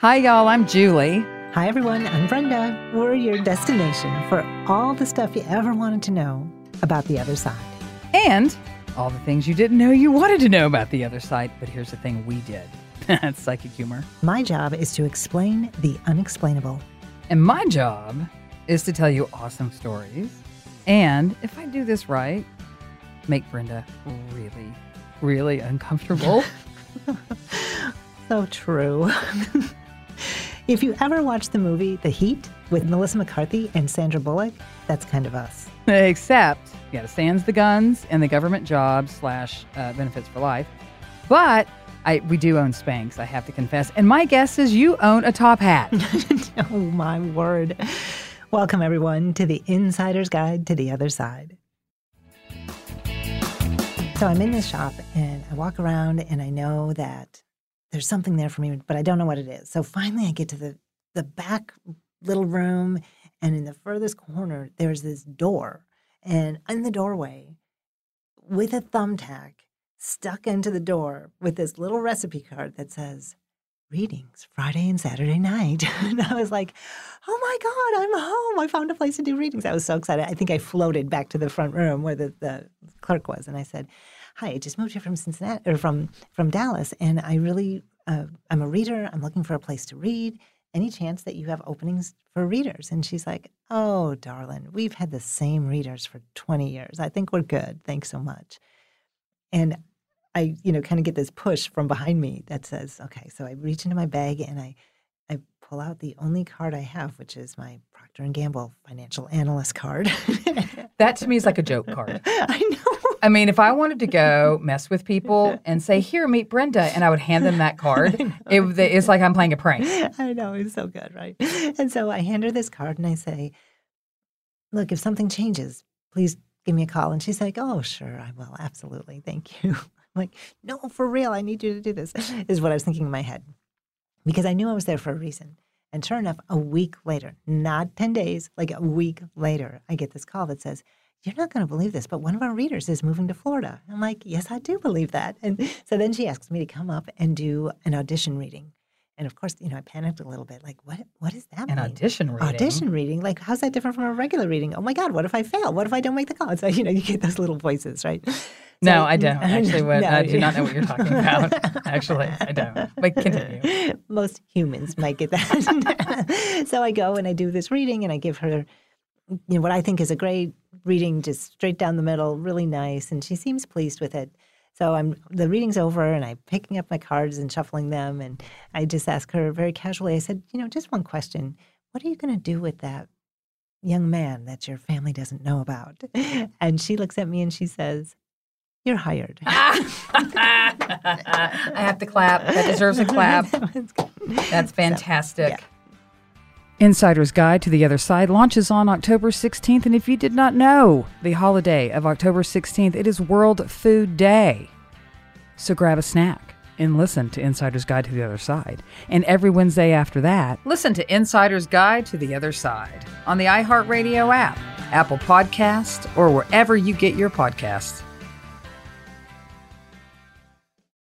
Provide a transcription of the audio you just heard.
Hi, y'all. I'm Julie. Hi, everyone. I'm Brenda. We're your destination for all the stuff you ever wanted to know about the other side. And all the things you didn't know you wanted to know about the other side. But here's the thing we did that's psychic humor. My job is to explain the unexplainable. And my job is to tell you awesome stories. And if I do this right, make Brenda really, really uncomfortable. so true. if you ever watched the movie The Heat with Melissa McCarthy and Sandra Bullock, that's kind of us. Except, gotta sans the guns and the government job slash uh, benefits for life. But I, we do own Spanx, I have to confess. And my guess is you own a top hat. oh, my word. Welcome, everyone, to the Insider's Guide to the Other Side. So I'm in this shop and I walk around and I know that there's something there for me, but I don't know what it is. So finally I get to the the back little room and in the furthest corner there's this door. And in the doorway with a thumbtack stuck into the door with this little recipe card that says readings Friday and Saturday night. and I was like, oh my God, I'm home. I found a place to do readings. I was so excited. I think I floated back to the front room where the, the clerk was. And I said, hi, I just moved here from Cincinnati or from, from Dallas. And I really, uh, I'm a reader. I'm looking for a place to read. Any chance that you have openings for readers? And she's like, oh, darling, we've had the same readers for 20 years. I think we're good. Thanks so much. And I, you know, kind of get this push from behind me that says, okay, so I reach into my bag and I, I pull out the only card I have, which is my Procter and Gamble financial analyst card. that to me is like a joke card. I know. I mean, if I wanted to go mess with people and say, "Here, meet Brenda," and I would hand them that card, it, it's like I'm playing a prank. I know it's so good, right? And so I hand her this card and I say, "Look, if something changes, please give me a call." And she's like, "Oh, sure, I will, absolutely, thank you." Like, no, for real, I need you to do this, is what I was thinking in my head. Because I knew I was there for a reason. And sure enough, a week later, not 10 days, like a week later, I get this call that says, You're not going to believe this, but one of our readers is moving to Florida. I'm like, Yes, I do believe that. And so then she asks me to come up and do an audition reading. And of course, you know, I panicked a little bit. Like, what? What does that An mean? audition reading. Audition reading. Like, how's that different from a regular reading? Oh my God, what if I fail? What if I don't make the call? So you know, you get those little voices, right? No, I don't. Actually, what, No, uh, I do not know what you're talking about. Actually, I don't. But continue. Most humans might get that. so I go and I do this reading and I give her you know what I think is a great reading just straight down the middle, really nice and she seems pleased with it. So I'm the reading's over and I'm picking up my cards and shuffling them and I just ask her very casually I said, "You know, just one question. What are you going to do with that young man that your family doesn't know about?" And she looks at me and she says, "You're hired." I have to clap. That deserves a clap. That's fantastic. yeah. Insider's Guide to the Other Side launches on October 16th. And if you did not know, the holiday of October 16th, it is World Food Day. So grab a snack and listen to Insider's Guide to the Other Side. And every Wednesday after that, listen to Insider's Guide to the Other Side on the iHeartRadio app, Apple Podcast, or wherever you get your podcasts.